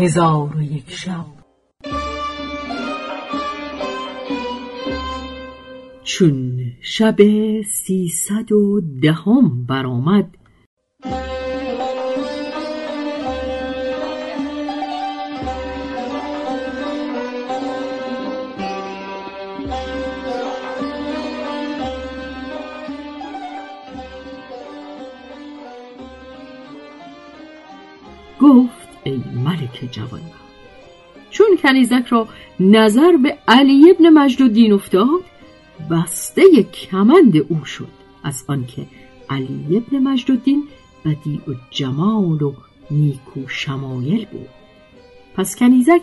هزار و یک شب. چون شب سیصد و دهم برآمد گفت ای ملک جوان چون کنیزک را نظر به علی ابن مجد افتاد بسته کمند او شد از آنکه علی ابن مجدالدین بدی و جمال و نیکو شمایل بود. پس کنیزک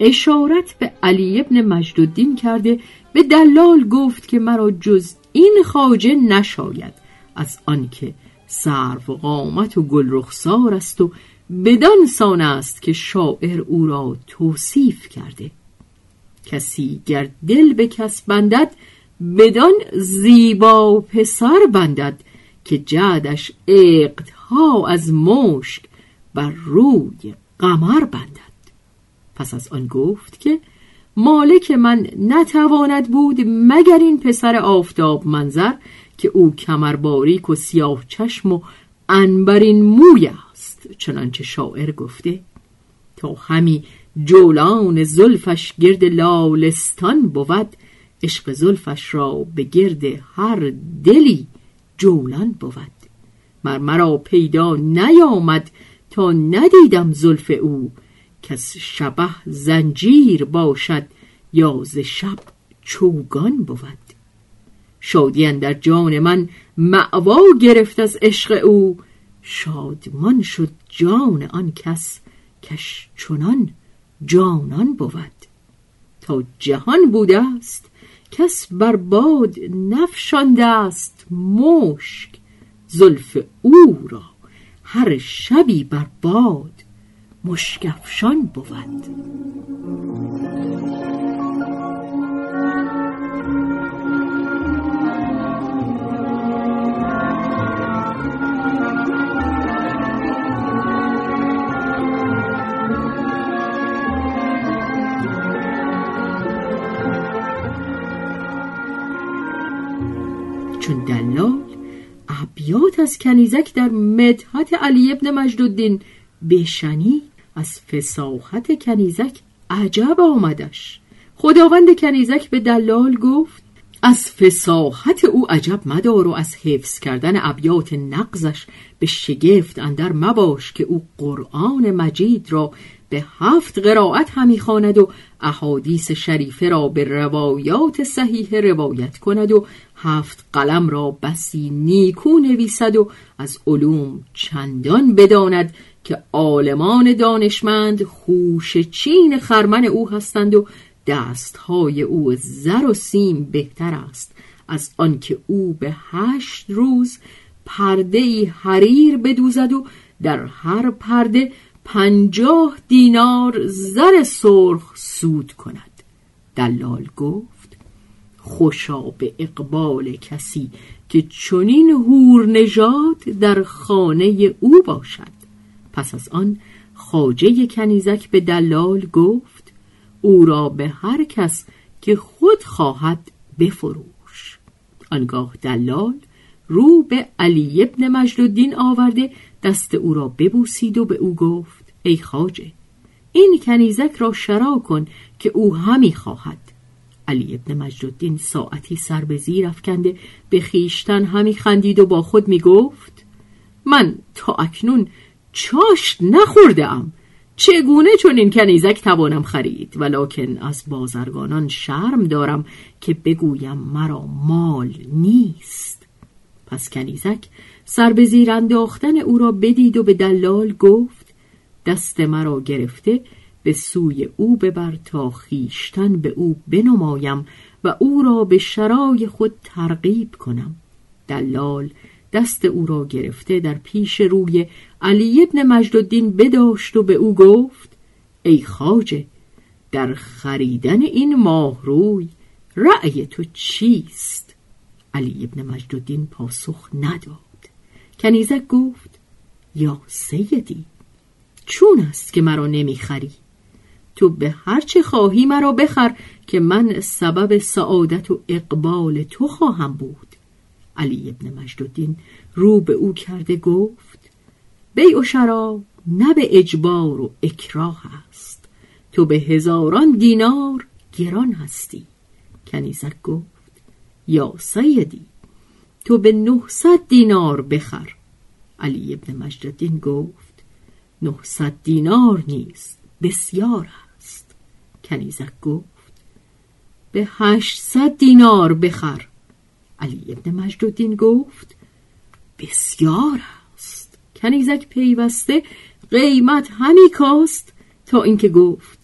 اشارت به علی ابن مجدالدین کرده به دلال گفت که مرا جز این خاجه نشاید از آنکه سرو و قامت و گل رخسار است و بدان سان است که شاعر او را توصیف کرده. کسی گر دل به کس بندد بدان زیبا پسر بندد که جدش اقدها از مشک بر روی قمر بندد. پس از آن گفت که مالک من نتواند بود مگر این پسر آفتاب منظر که او کمر باریک و سیاه چشم و انبرین موی چنانچه شاعر گفته تا همی جولان زلفش گرد لالستان بود عشق زلفش را به گرد هر دلی جولان بود. مر مرا پیدا نیامد تا ندیدم زلف او کس شبه زنجیر باشد یا ز شب چوگان بود. شادی در جان من معوا گرفت از عشق او شادمان شد جان آن کس کش چنان جانان بود. تا جهان بوده است کس بر باد نفشانده است مشک. زلف او را هر شبی بر باد مشکفشان بود. چون دلال ابیات از کنیزک در مدحت علی ابن مجدالدین بشنید از فساحت کنیزک عجب آمدش. خداوند کنیزک به دلال گفت از فساحت او عجب مدار و از حفظ کردن ابیات نقزش به شگفت اندر مباش که او قرآن مجید را به هفت قرائت همی خواند و احادیث شریفه را به روایات صحیح روایت کند و هفت قلم را بسی نیکو نویسد و از علوم چندان بداند که عالمان دانشمند خوش چین خرمن او هستند و دستهای او زر و سیم بهتر است. از آنکه او به هشت روز پرده ای حریر بدوزد و در هر پرده پنجاه دینار زر سرخ سود کند. دلال گفت خوشا به اقبال کسی که چنین هور نژاد در خانه او باشد. پس از آن خاجه کنیزک به دلال گفت او را به هر کس که خود خواهد بفروش. آنگاه دلال رو به علی ابن مجدالدین آورده دست او را ببوسید و به او گفت ای خاجه این کنیزک را شرا کن که او همی خواهد. علی ابن مجدالدین ساعتی سر به زیر افکنده به خیشتن همی خندید و با خود می گفت من تا اکنون چاشت نخورده ام چگونه چون این کنیزک توانم خرید؟ ولکن از بازرگانان شرم دارم که بگویم مرا مال نیست. پس کنیزک سر به زیر انداختن او را بدید و به دلال گفت دست مرا گرفته به سوی او ببر تا خیشتن به او بنمایم و او را به شرای خود ترغیب کنم. دلال دست او را گرفته در پیش روی علی ابن مجدالدین بداشت و به او گفت ای خاجه در خریدن این ماه روی رأی تو چیست؟ علی ابن مجدالدین پاسخ نداد. کنیزک گفت یا سیدی چون است که مرا نمی‌خری؟ تو به هر چه خواهی مرا بخر که من سبب سعادت و اقبال تو خواهم بود. علی ابن مجدالدین رو به او کرده گفت بیع و شراب نه به اجبار و اکراه است. تو به هزاران دینار گران هستی. کنیزک گفت یا سیدی تو به نهصد دینار بخر. علی ابن مجددین گفت نهصد دینار نیست بسیار کنیزک گفت به هشتصد دینار بخر. علی ابن مجددین گفت بسیار است. کنیزک پیوسته قیمت همی کاست تا اینکه گفت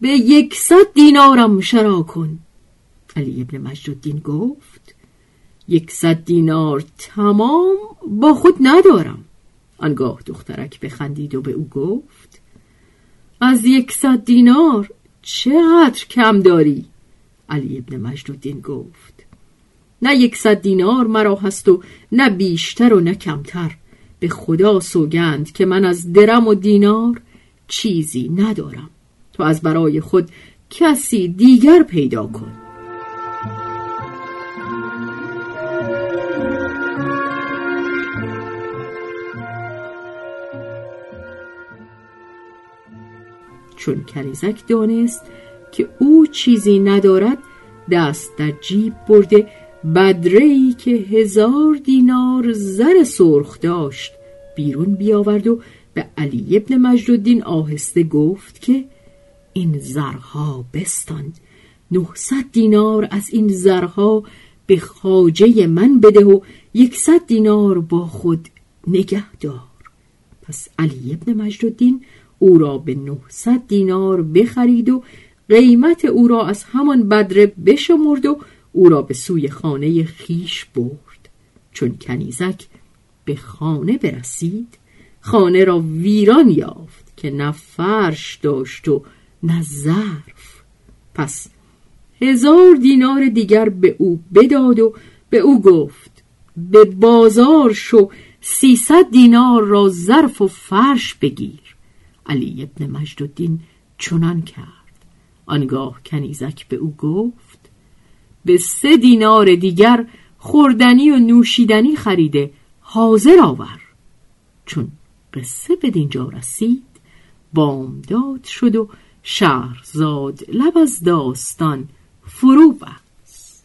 به یکصد دینارم شرا کن. علی ابن مجدالدین گفت یکصد دینار تمام با خود ندارم. آنگاه دخترک بخندید و به او گفت از یکصد دینار چقدر کم داری؟ علی ابن مجدالدین گفت. نه یکصد دینار مرا هست و نه بیشتر و نه کمتر. به خدا سوگند که من از درم و دینار چیزی ندارم. تو از برای خود کسی دیگر پیدا کن. چون کنیزک دانست که او چیزی ندارد دست در جیب برده بدره ای که هزار دینار زر سرخ داشت. بیرون بیاورد و به علی ابن مجدالدین آهسته گفت که این زرها بستاند. نهصد دینار از این زرها به خاجه من بده و یکصد دینار با خود نگه دار. پس علی ابن مجدالدین او را به نهصد دینار بخرید و قیمت او را از همان بدره بشمرد و او را به سوی خانه خیش برد. چون کنیزک به خانه برسید خانه را ویران یافت که نه فرش داشت و نه ظرف. پس هزار دینار دیگر به او بداد و به او گفت به بازار شو سیصد دینار را ظرف و فرش بگیر. علی ابن مجدالدین چنان کرد. آنگاه کنیزک به او گفت به سه دینار دیگر خوردنی و نوشیدنی خریده حاضر آور. چون قصه به دینجا رسید بامداد شد و شهرزاد لب از داستان فرو بست.